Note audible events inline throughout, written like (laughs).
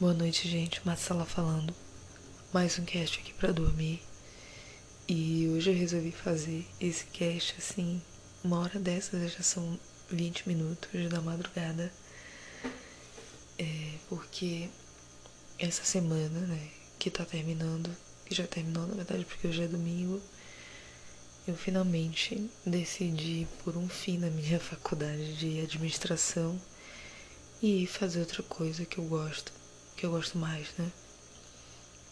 Boa noite, gente. Marcela falando. Mais um cast aqui pra dormir. E hoje eu resolvi fazer esse cast assim, uma hora dessas já são 20 minutos da madrugada. É porque essa semana, né, que tá terminando, que já terminou na verdade porque hoje é domingo, eu finalmente decidi por um fim na minha (laughs) faculdade de administração e fazer outra coisa que eu gosto que eu gosto mais, né?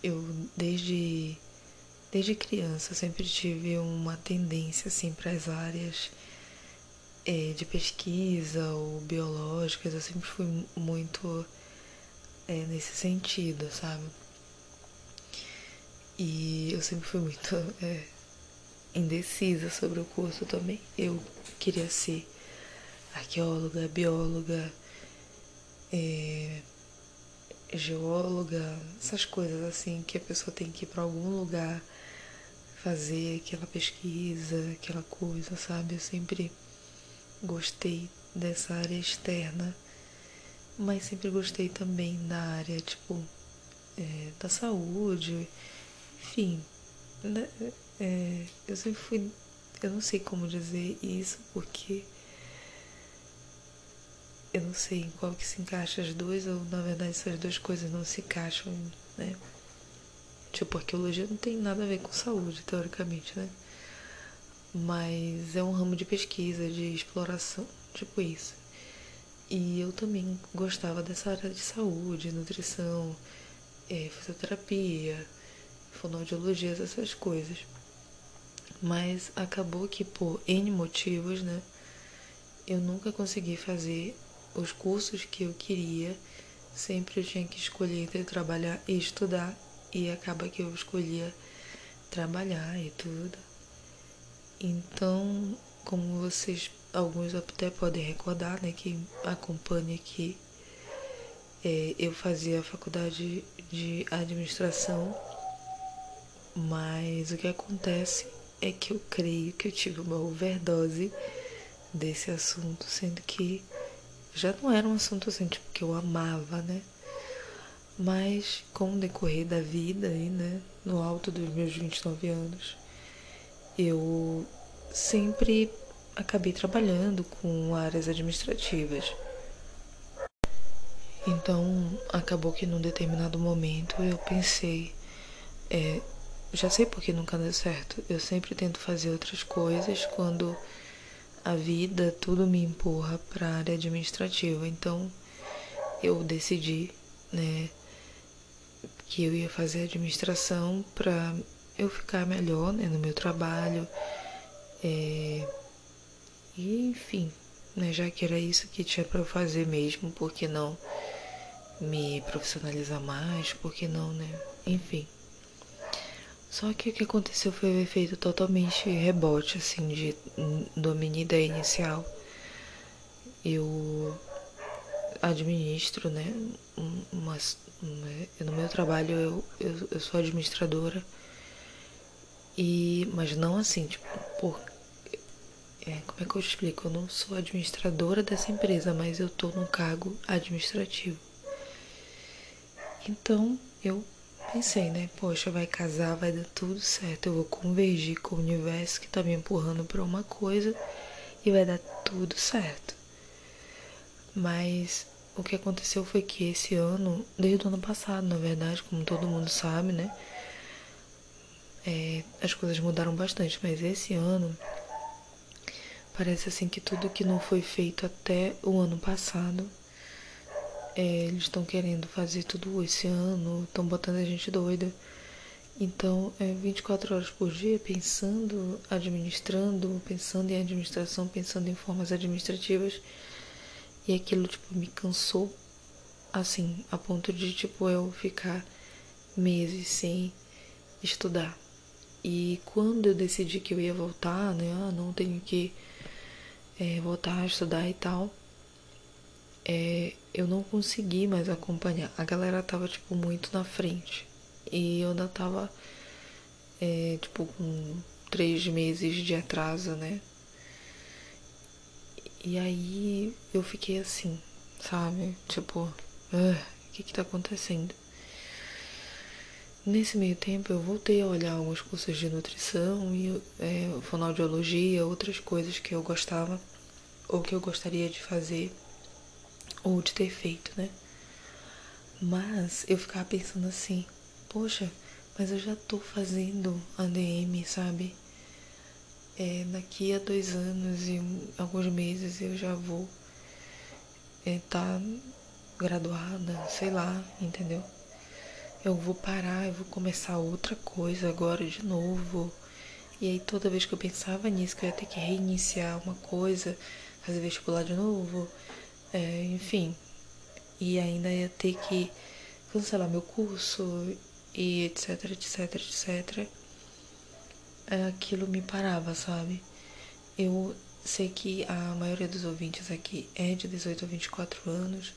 Eu desde desde criança sempre tive uma tendência assim para as áreas é, de pesquisa ou biológicas. Eu sempre fui muito é, nesse sentido, sabe? E eu sempre fui muito (laughs) é, indecisa sobre o curso também. Eu queria ser arqueóloga, bióloga, é, geóloga, essas coisas assim que a pessoa tem que ir para algum lugar fazer aquela pesquisa, aquela coisa, sabe? Eu sempre gostei dessa área externa, mas sempre gostei também da área, tipo, é, da saúde, enfim. Né? É, eu sempre fui. Eu não sei como dizer isso, porque eu não sei em qual que se encaixa as duas, ou na verdade essas duas coisas não se encaixam, né? Tipo, arqueologia não tem nada a ver com saúde, teoricamente, né? Mas é um ramo de pesquisa, de exploração, tipo isso. E eu também gostava dessa área de saúde, nutrição, é, fisioterapia, fonoaudiologia, essas coisas. Mas acabou que por N motivos, né? Eu nunca consegui fazer os cursos que eu queria, sempre eu tinha que escolher entre trabalhar e estudar, e acaba que eu escolhia trabalhar e tudo. Então, como vocês, alguns até podem recordar, né, que acompanha aqui, é, eu fazia a faculdade de administração, mas o que acontece é que eu creio que eu tive uma overdose desse assunto, sendo que já não era um assunto assim, tipo, que eu amava, né? Mas com o decorrer da vida aí, né, no alto dos meus 29 anos, eu sempre acabei trabalhando com áreas administrativas. Então, acabou que num determinado momento eu pensei, é, já sei porque nunca deu certo. Eu sempre tento fazer outras coisas quando a vida, tudo me empurra para a área administrativa. Então eu decidi, né, que eu ia fazer administração para eu ficar melhor né, no meu trabalho. É, e enfim, né, já que era isso que tinha para fazer mesmo, por que não me profissionalizar mais? Por que não, né? Enfim. Só que o que aconteceu foi o efeito totalmente rebote, assim, de, do mini ideia inicial. Eu administro, né? Uma, uma, no meu trabalho eu, eu, eu, sou administradora. E, mas não assim, tipo, por, é, como é que eu explico? Eu não sou administradora dessa empresa, mas eu tô num cargo administrativo. Então, eu Pensei, né? Poxa, vai casar, vai dar tudo certo. Eu vou convergir com o universo que tá me empurrando para uma coisa e vai dar tudo certo. Mas o que aconteceu foi que esse ano, desde o ano passado, na verdade, como todo mundo sabe, né? É, as coisas mudaram bastante, mas esse ano parece assim que tudo que não foi feito até o ano passado é, eles estão querendo fazer tudo esse ano, estão botando a gente doida. Então, é 24 horas por dia pensando, administrando, pensando em administração, pensando em formas administrativas. E aquilo, tipo, me cansou, assim, a ponto de, tipo, eu ficar meses sem estudar. E quando eu decidi que eu ia voltar, né, ah, não tenho que é, voltar a estudar e tal, é, eu não consegui mais acompanhar. A galera tava, tipo, muito na frente. E eu ainda tava, é, tipo, com três meses de atraso, né? E aí eu fiquei assim, sabe? Tipo, uh, o que está acontecendo. Nesse meio tempo eu voltei a olhar alguns cursos de nutrição e é, fonoaudiologia, outras coisas que eu gostava ou que eu gostaria de fazer ou de ter feito, né? Mas eu ficava pensando assim, poxa, mas eu já tô fazendo ADM, sabe? É, daqui a dois anos e alguns meses eu já vou estar é, tá graduada, sei lá, entendeu? Eu vou parar, eu vou começar outra coisa agora de novo. E aí toda vez que eu pensava nisso, que eu ia ter que reiniciar uma coisa, fazer vestibular de novo, é, enfim. E ainda ia ter que cancelar meu curso e etc, etc, etc. Aquilo me parava, sabe? Eu sei que a maioria dos ouvintes aqui é de 18 a 24 anos.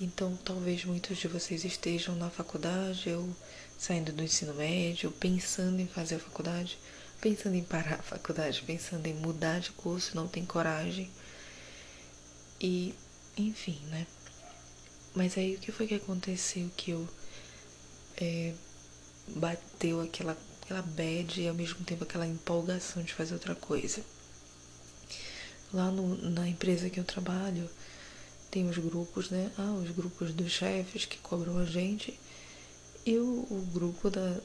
Então, talvez muitos de vocês estejam na faculdade ou saindo do ensino médio, pensando em fazer a faculdade, pensando em parar a faculdade, pensando em mudar de curso, não tem coragem. E, enfim, né? Mas aí o que foi que aconteceu que eu é, bateu aquela, aquela bad e ao mesmo tempo aquela empolgação de fazer outra coisa? Lá no, na empresa que eu trabalho, tem os grupos, né? Ah, os grupos dos chefes que cobram a gente e o, o grupo da,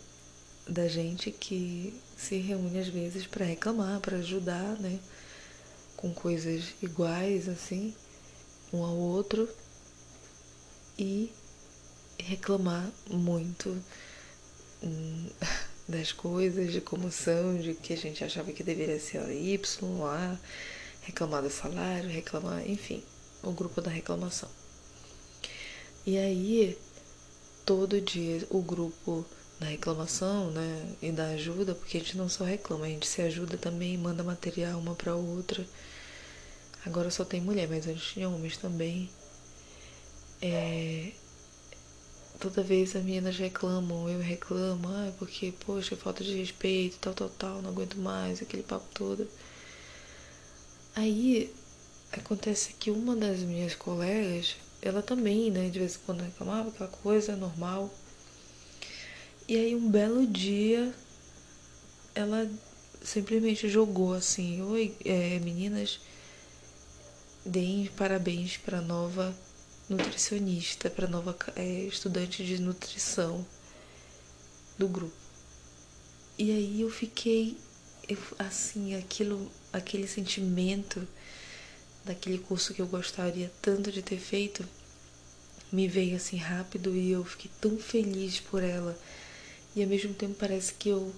da gente que se reúne às vezes para reclamar, para ajudar, né? Com coisas iguais, assim, um ao outro e reclamar muito hum, (laughs) das coisas, de como são, de que a gente achava que deveria ser Y, A, reclamar do salário, reclamar, enfim o grupo da reclamação. E aí, todo dia, o grupo da reclamação, né, e da ajuda, porque a gente não só reclama, a gente se ajuda também, manda material uma para outra. Agora só tem mulher, mas antes tinha homens também. É, toda vez as meninas reclamam, eu reclamo, ah, porque, poxa, falta de respeito, tal, tal, tal, não aguento mais, aquele papo todo. Aí Acontece que uma das minhas colegas, ela também, né, de vez em quando reclamava aquela coisa normal. E aí um belo dia ela simplesmente jogou assim: Oi, é, meninas, deem parabéns para nova nutricionista, para nova é, estudante de nutrição do grupo. E aí eu fiquei eu, assim, aquilo, aquele sentimento daquele curso que eu gostaria tanto de ter feito, me veio assim rápido e eu fiquei tão feliz por ela. E ao mesmo tempo parece que eu.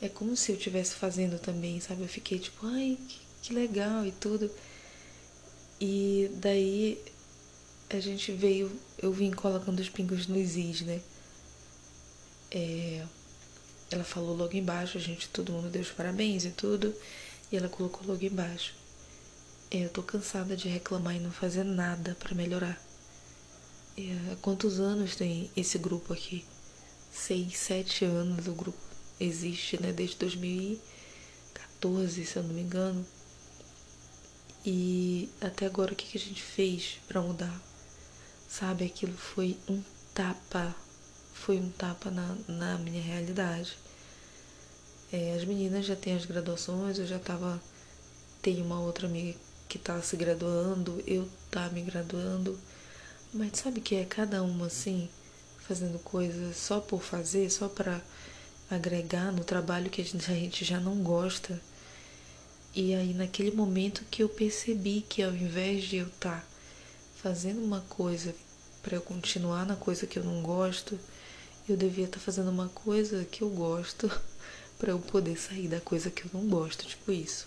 É como se eu estivesse fazendo também, sabe? Eu fiquei tipo, ai, que, que legal e tudo. E daí a gente veio, eu vim colocando os pingos nos is, né? É, ela falou logo embaixo, a gente, todo mundo deu os parabéns e tudo. E ela colocou logo embaixo. É, eu tô cansada de reclamar e não fazer nada para melhorar. É, quantos anos tem esse grupo aqui? Seis, sete anos o grupo existe, né? Desde 2014, se eu não me engano. E até agora o que, que a gente fez para mudar? Sabe, aquilo foi um tapa. Foi um tapa na, na minha realidade. É, as meninas já têm as graduações, eu já tava. Tem uma outra amiga que tá se graduando, eu tá me graduando. Mas sabe que é cada uma assim, fazendo coisas só por fazer, só para agregar no trabalho que a gente, a gente já não gosta. E aí naquele momento que eu percebi que ao invés de eu estar tá fazendo uma coisa para eu continuar na coisa que eu não gosto, eu devia estar tá fazendo uma coisa que eu gosto (laughs) para eu poder sair da coisa que eu não gosto, tipo isso.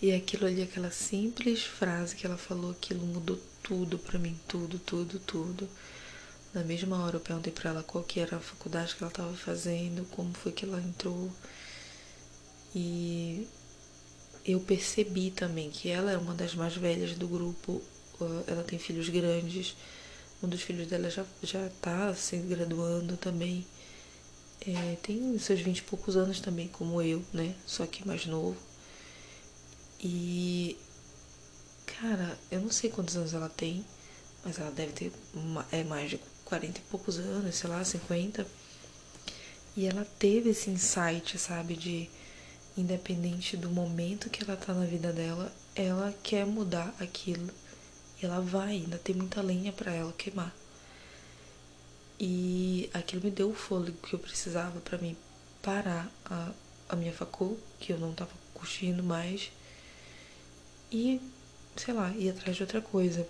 E aquilo ali, aquela simples frase que ela falou, aquilo mudou tudo para mim, tudo, tudo, tudo. Na mesma hora eu perguntei para ela qual que era a faculdade que ela estava fazendo, como foi que ela entrou. E eu percebi também que ela é uma das mais velhas do grupo, ela tem filhos grandes, um dos filhos dela já, já tá se graduando também. É, tem seus vinte e poucos anos também, como eu, né? Só que mais novo. E. Cara, eu não sei quantos anos ela tem, mas ela deve ter é mais de 40 e poucos anos, sei lá, 50. E ela teve esse insight, sabe, de independente do momento que ela tá na vida dela, ela quer mudar aquilo. E ela vai, ainda tem muita lenha para ela queimar. E aquilo me deu o fôlego que eu precisava para mim parar a, a minha facul, que eu não tava curtindo mais. E, sei lá, ir atrás de outra coisa.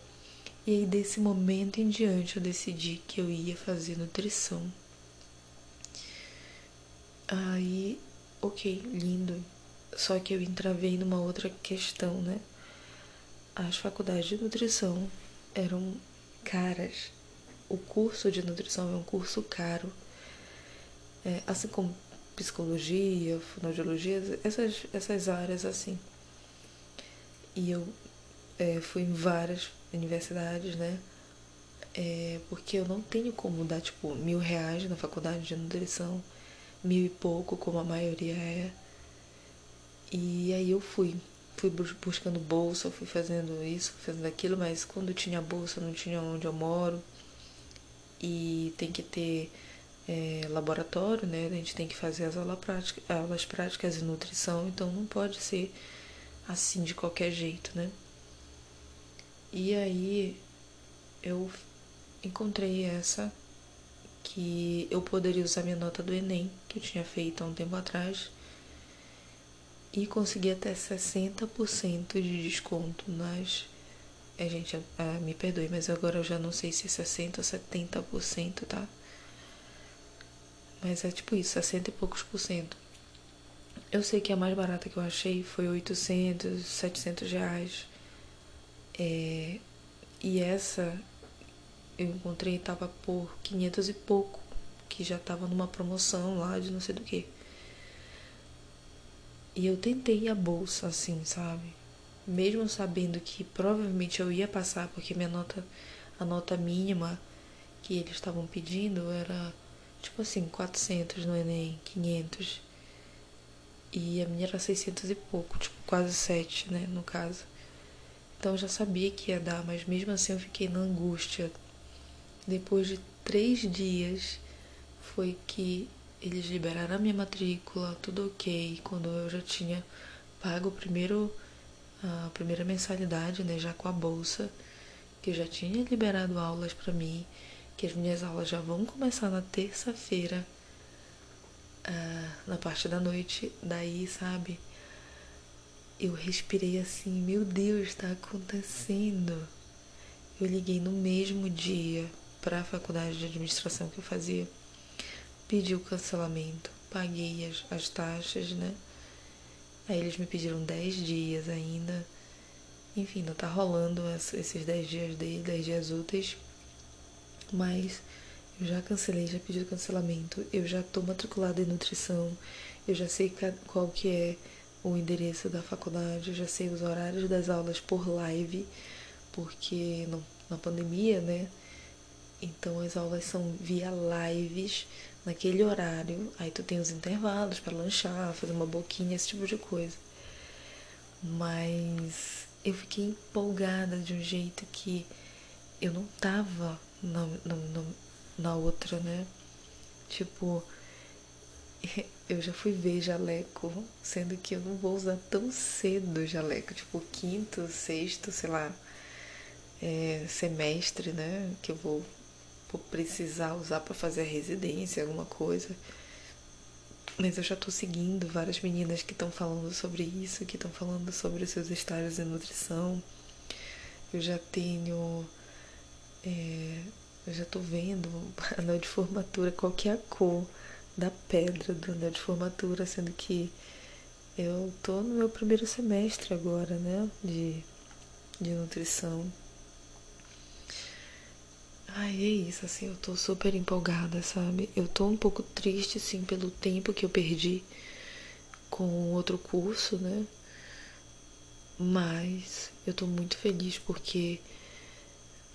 E aí, desse momento em diante, eu decidi que eu ia fazer nutrição. Aí, ok, lindo. Só que eu entravei numa outra questão, né? As faculdades de nutrição eram caras. O curso de nutrição é um curso caro. É, assim como psicologia, fonoaudiologia, essas, essas áreas assim. E eu é, fui em várias universidades, né? É, porque eu não tenho como dar, tipo, mil reais na faculdade de nutrição, mil e pouco, como a maioria é. E aí eu fui, fui buscando bolsa, fui fazendo isso, fazendo aquilo, mas quando tinha bolsa não tinha onde eu moro. E tem que ter é, laboratório, né? A gente tem que fazer as aulas práticas, aulas práticas de nutrição, então não pode ser assim de qualquer jeito, né? E aí eu encontrei essa que eu poderia usar minha nota do Enem, que eu tinha feito há um tempo atrás, e consegui até 60% de desconto nas. É, gente, é, me perdoe, mas agora eu já não sei se é 60% ou 70%, tá? Mas é tipo isso, 60 e poucos por cento. Eu sei que a mais barata que eu achei foi 800, 700 reais. É, e essa eu encontrei tava por 500 e pouco, que já tava numa promoção lá de não sei do que. E eu tentei a bolsa assim, sabe? Mesmo sabendo que provavelmente eu ia passar, porque minha nota, a nota mínima que eles estavam pedindo era tipo assim, 400 no Enem, 500. E a minha era 600 e pouco, tipo quase 7, né, no caso. Então eu já sabia que ia dar, mas mesmo assim eu fiquei na angústia. Depois de três dias foi que eles liberaram a minha matrícula, tudo ok. Quando eu já tinha pago o primeiro, a primeira mensalidade, né, já com a bolsa, que eu já tinha liberado aulas para mim, que as minhas aulas já vão começar na terça-feira, uh, na parte da noite. Daí, sabe, eu respirei assim, meu Deus, está acontecendo. Eu liguei no mesmo dia para a faculdade de administração que eu fazia, pedi o cancelamento, paguei as, as taxas, né? Aí eles me pediram 10 dias ainda. Enfim, não tá rolando esses 10 dias dele, 10 dias úteis. Mas eu já cancelei, já pedi o cancelamento, eu já tô matriculada em nutrição, eu já sei qual que é o endereço da faculdade, eu já sei os horários das aulas por live, porque não, na pandemia, né? Então as aulas são via lives naquele horário. Aí tu tem os intervalos para lanchar, fazer uma boquinha, esse tipo de coisa. Mas eu fiquei empolgada de um jeito que eu não tava na, na, na outra, né? Tipo, (laughs) eu já fui ver jaleco, sendo que eu não vou usar tão cedo jaleco, tipo quinto, sexto, sei lá, é, semestre, né? Que eu vou, vou precisar usar para fazer a residência, alguma coisa. Mas eu já tô seguindo várias meninas que estão falando sobre isso, que estão falando sobre os seus estágios de nutrição. Eu já tenho. É, eu já tô vendo (laughs) anel de formatura, qual é a cor da pedra do anel de formatura, sendo que eu tô no meu primeiro semestre agora, né, de, de nutrição. Ai, é isso, assim, eu tô super empolgada, sabe? Eu tô um pouco triste, assim, pelo tempo que eu perdi com outro curso, né? Mas eu tô muito feliz porque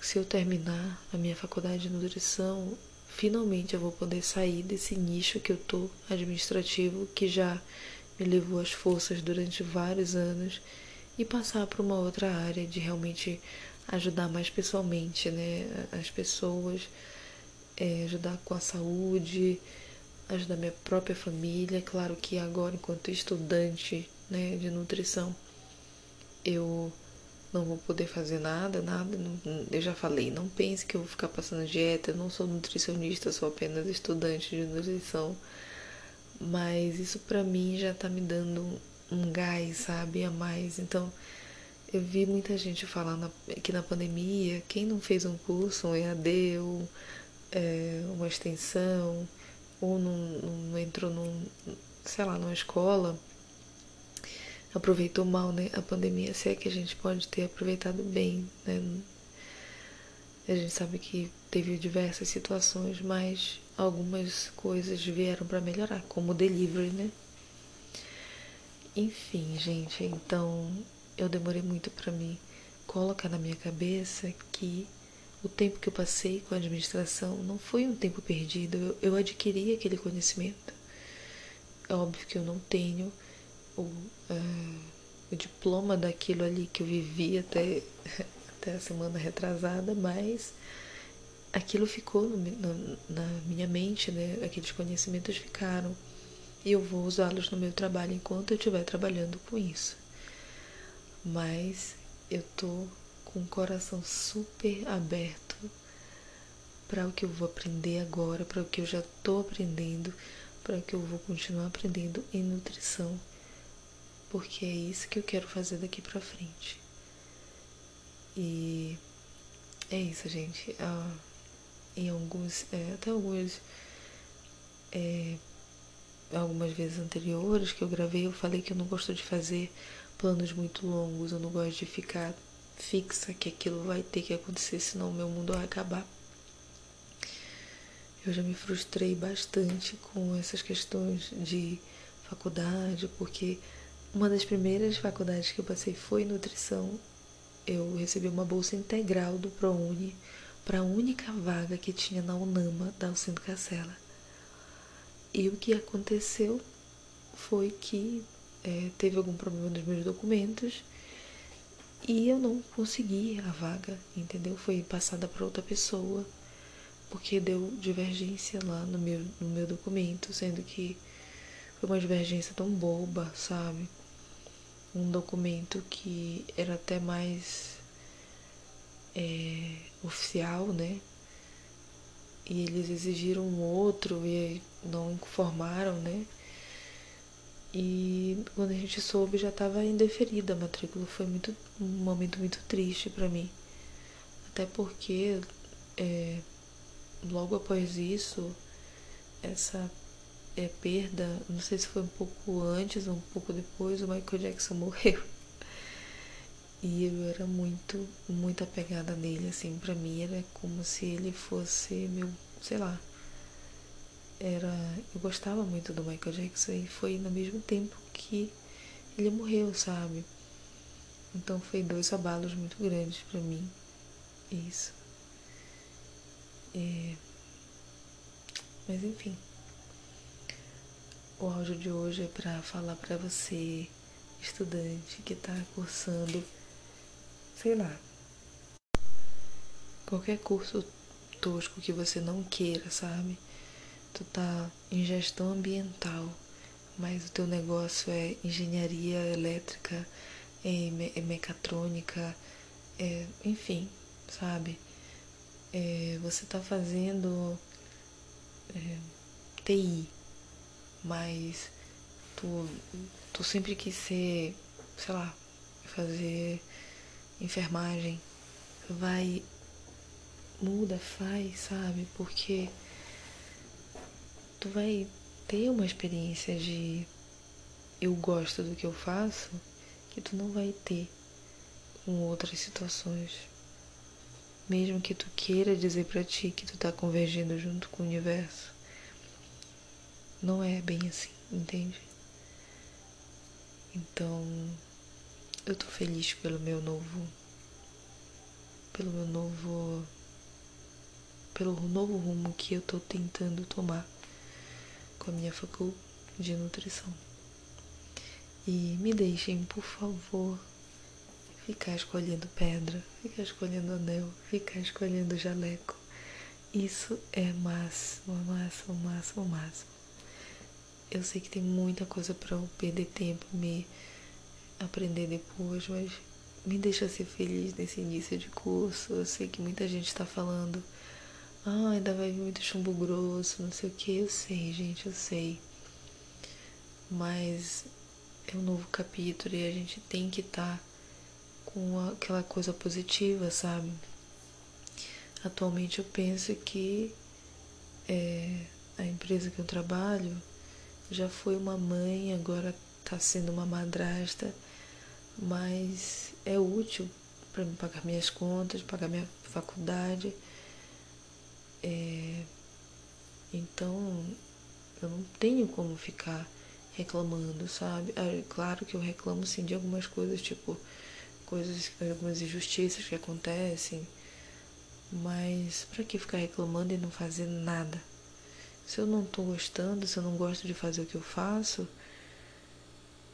se eu terminar a minha faculdade de nutrição, finalmente eu vou poder sair desse nicho que eu tô administrativo, que já me levou às forças durante vários anos, e passar para uma outra área de realmente ajudar mais pessoalmente, né? As pessoas, é, ajudar com a saúde, ajudar minha própria família. Claro que agora, enquanto estudante né, de nutrição, eu não vou poder fazer nada, nada. Eu já falei, não pense que eu vou ficar passando dieta. Eu não sou nutricionista, sou apenas estudante de nutrição. Mas isso pra mim já tá me dando um gás, sabe, a mais. Então, eu vi muita gente falando que na pandemia, quem não fez um curso, um EAD, ou é, uma extensão, ou não, não entrou num, sei lá, numa escola, aproveitou mal né, a pandemia, se é que a gente pode ter aproveitado bem. Né? A gente sabe que teve diversas situações, mas algumas coisas vieram para melhorar, como o delivery, né? Enfim, gente, então eu demorei muito para me colocar na minha cabeça que o tempo que eu passei com a administração não foi um tempo perdido, eu, eu adquiri aquele conhecimento. É óbvio que eu não tenho o, uh, o diploma daquilo ali que eu vivi até, (laughs) até a semana retrasada, mas aquilo ficou no, na, na minha mente, né? Aqueles conhecimentos ficaram e eu vou usá-los no meu trabalho enquanto eu estiver trabalhando com isso. Mas eu tô com o coração super aberto para o que eu vou aprender agora, para o que eu já tô aprendendo, para o que eu vou continuar aprendendo em nutrição porque é isso que eu quero fazer daqui pra frente. E é isso, gente. Ah, em alguns, é, até alguns, é, algumas vezes anteriores que eu gravei, eu falei que eu não gosto de fazer planos muito longos, eu não gosto de ficar fixa que aquilo vai ter que acontecer, senão o meu mundo vai acabar. Eu já me frustrei bastante com essas questões de faculdade, porque uma das primeiras faculdades que eu passei foi nutrição. Eu recebi uma bolsa integral do ProUni para a única vaga que tinha na Unama da Alcindo Cacela. E o que aconteceu foi que é, teve algum problema nos meus documentos e eu não consegui a vaga, entendeu? Foi passada para outra pessoa porque deu divergência lá no meu, no meu documento, sendo que foi uma divergência tão boba, sabe? um documento que era até mais é, oficial, né? E eles exigiram outro e não informaram, né? E quando a gente soube já estava indeferida a matrícula. Foi muito, um momento muito triste para mim. Até porque é, logo após isso, essa é, perda, não sei se foi um pouco antes ou um pouco depois, o Michael Jackson (laughs) morreu. E eu era muito, muito apegada nele, assim, pra mim era como se ele fosse meu, sei lá. Era, eu gostava muito do Michael Jackson e foi no mesmo tempo que ele morreu, sabe? Então foi dois abalos muito grandes para mim. Isso. É... Mas enfim. O áudio de hoje é para falar para você, estudante que está cursando, sei lá, qualquer curso tosco que você não queira, sabe? Tu tá em gestão ambiental, mas o teu negócio é engenharia elétrica, é, é mecatrônica, é, enfim, sabe? É, você tá fazendo é, TI mas tu, tu sempre quis ser, sei lá, fazer enfermagem, vai, muda, faz, sabe? Porque tu vai ter uma experiência de eu gosto do que eu faço que tu não vai ter com outras situações. Mesmo que tu queira dizer para ti que tu tá convergindo junto com o universo, não é bem assim, entende? Então, eu tô feliz pelo meu novo pelo meu novo pelo novo rumo que eu tô tentando tomar com a minha faculdade de nutrição. E me deixem, por favor, ficar escolhendo pedra, ficar escolhendo anel, ficar escolhendo jaleco. Isso é máximo, máximo, máximo, máximo. Eu sei que tem muita coisa para eu perder tempo, me aprender depois, mas me deixa ser feliz nesse início de curso. Eu sei que muita gente está falando, ah, ainda vai vir muito chumbo grosso, não sei o que. Eu sei, gente, eu sei. Mas é um novo capítulo e a gente tem que estar tá com aquela coisa positiva, sabe? Atualmente eu penso que é, a empresa que eu trabalho já foi uma mãe, agora está sendo uma madrasta, mas é útil para me pagar minhas contas, pagar minha faculdade. É, então eu não tenho como ficar reclamando, sabe? É claro que eu reclamo sim de algumas coisas, tipo coisas, algumas injustiças que acontecem, mas para que ficar reclamando e não fazer nada? Se eu não tô gostando, se eu não gosto de fazer o que eu faço,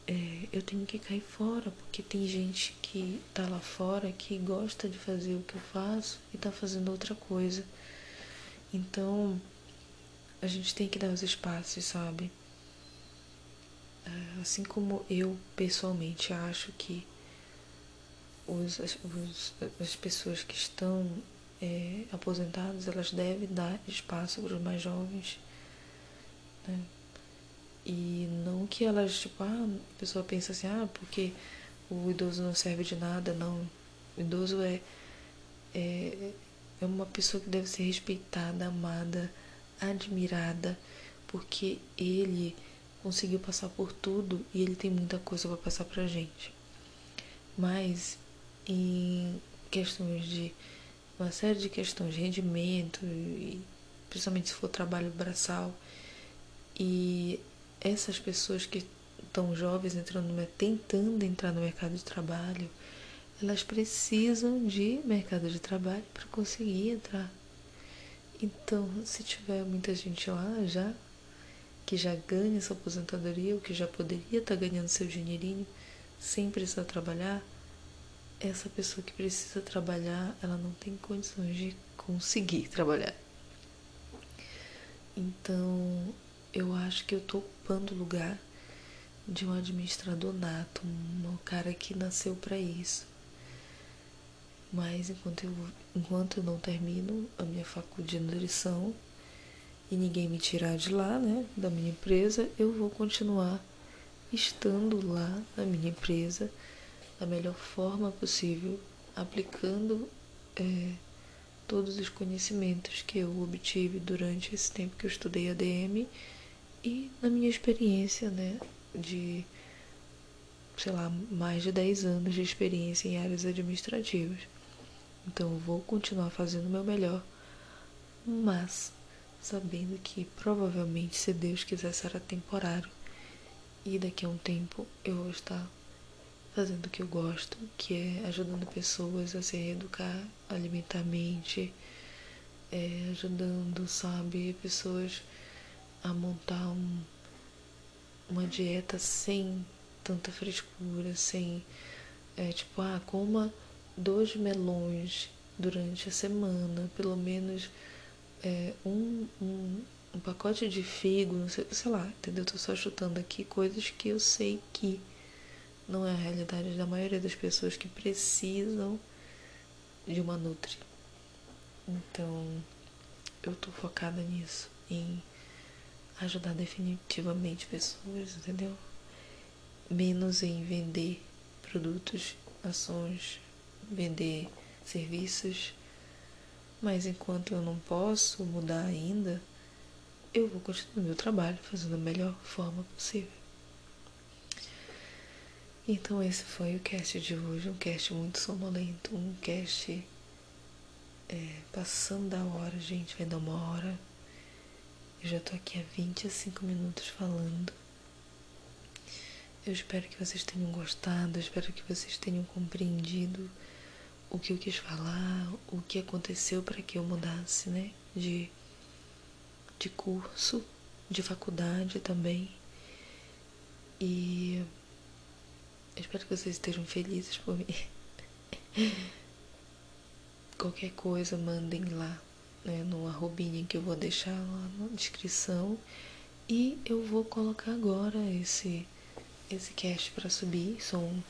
é, eu tenho que cair fora, porque tem gente que tá lá fora que gosta de fazer o que eu faço e tá fazendo outra coisa. Então, a gente tem que dar os espaços, sabe? É, assim como eu pessoalmente acho que os, os, as pessoas que estão é, aposentadas elas devem dar espaço para os mais jovens né? e não que elas tipo ah, a pessoa pensa assim ah porque o idoso não serve de nada não o idoso é é, é uma pessoa que deve ser respeitada amada admirada porque ele conseguiu passar por tudo e ele tem muita coisa para passar pra gente. Mas em questões de uma série de questões de rendimento e principalmente se for trabalho braçal e essas pessoas que estão jovens entrando tentando entrar no mercado de trabalho elas precisam de mercado de trabalho para conseguir entrar então se tiver muita gente lá já que já ganha essa aposentadoria ou que já poderia estar tá ganhando seu dinheirinho sem precisar trabalhar, essa pessoa que precisa trabalhar, ela não tem condições de conseguir trabalhar. Então, eu acho que eu estou ocupando o lugar de um administrador nato, um cara que nasceu para isso. Mas enquanto eu, enquanto eu não termino a minha faculdade de nutrição, e ninguém me tirar de lá, né, da minha empresa, eu vou continuar estando lá na minha empresa da melhor forma possível, aplicando é, todos os conhecimentos que eu obtive durante esse tempo que eu estudei ADM e na minha experiência, né, de sei lá, mais de 10 anos de experiência em áreas administrativas. Então eu vou continuar fazendo o meu melhor, mas sabendo que provavelmente, se Deus quiser, será temporário. E daqui a um tempo eu vou estar fazendo o que eu gosto, que é ajudando pessoas a se reeducar alimentarmente, é, ajudando, sabe, pessoas a montar um, uma dieta sem tanta frescura, sem é, tipo, ah, coma dois melões durante a semana, pelo menos é, um, um, um, pacote de figo, não sei, sei lá, entendeu? Tô só chutando aqui coisas que eu sei que não é a realidade da maioria das pessoas que precisam de uma Nutri. Então, eu tô focada nisso, em ajudar definitivamente pessoas, entendeu? Menos em vender produtos, ações, vender serviços mas enquanto eu não posso mudar ainda, eu vou continuar meu trabalho fazendo da melhor forma possível. Então esse foi o cast de hoje, um cast muito sonolento, um cast é, passando da hora, gente, vai dar uma hora. Eu já tô aqui há 25 minutos falando. Eu espero que vocês tenham gostado, espero que vocês tenham compreendido o que eu quis falar, o que aconteceu para que eu mudasse, né? De, de curso, de faculdade também. E eu espero que vocês estejam felizes por mim. (laughs) Qualquer coisa, mandem lá né, no arrobinha que eu vou deixar lá na descrição. E eu vou colocar agora esse, esse cast para subir. São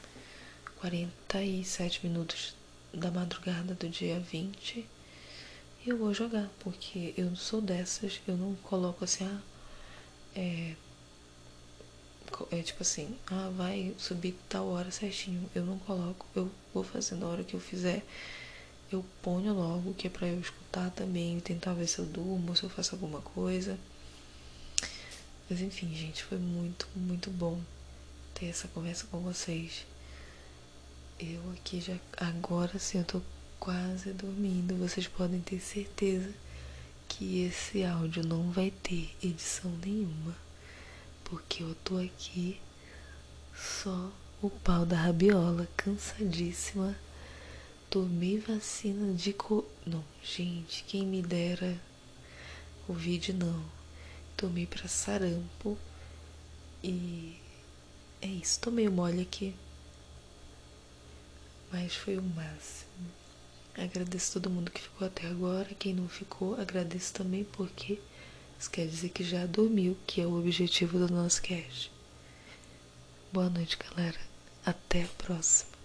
47 minutos da madrugada do dia 20. E eu vou jogar, porque eu não sou dessas, eu não coloco assim, ah, é, é tipo assim, ah, vai subir tal hora certinho. Eu não coloco, eu vou fazendo a hora que eu fizer. Eu ponho logo, que é pra eu escutar também, tentar ver se eu durmo, se eu faço alguma coisa. Mas enfim, gente, foi muito, muito bom ter essa conversa com vocês. Eu aqui já. Agora sim eu tô quase dormindo. Vocês podem ter certeza que esse áudio não vai ter edição nenhuma. Porque eu tô aqui só o pau da rabiola, cansadíssima. Tomei vacina de co. Não, gente, quem me dera. Vídeo não. Tomei pra sarampo. E é isso. Tomei o mole aqui mas foi o máximo. Agradeço todo mundo que ficou até agora. Quem não ficou, agradeço também porque isso quer dizer que já dormiu, que é o objetivo do nosso cast. Boa noite, galera. Até a próxima.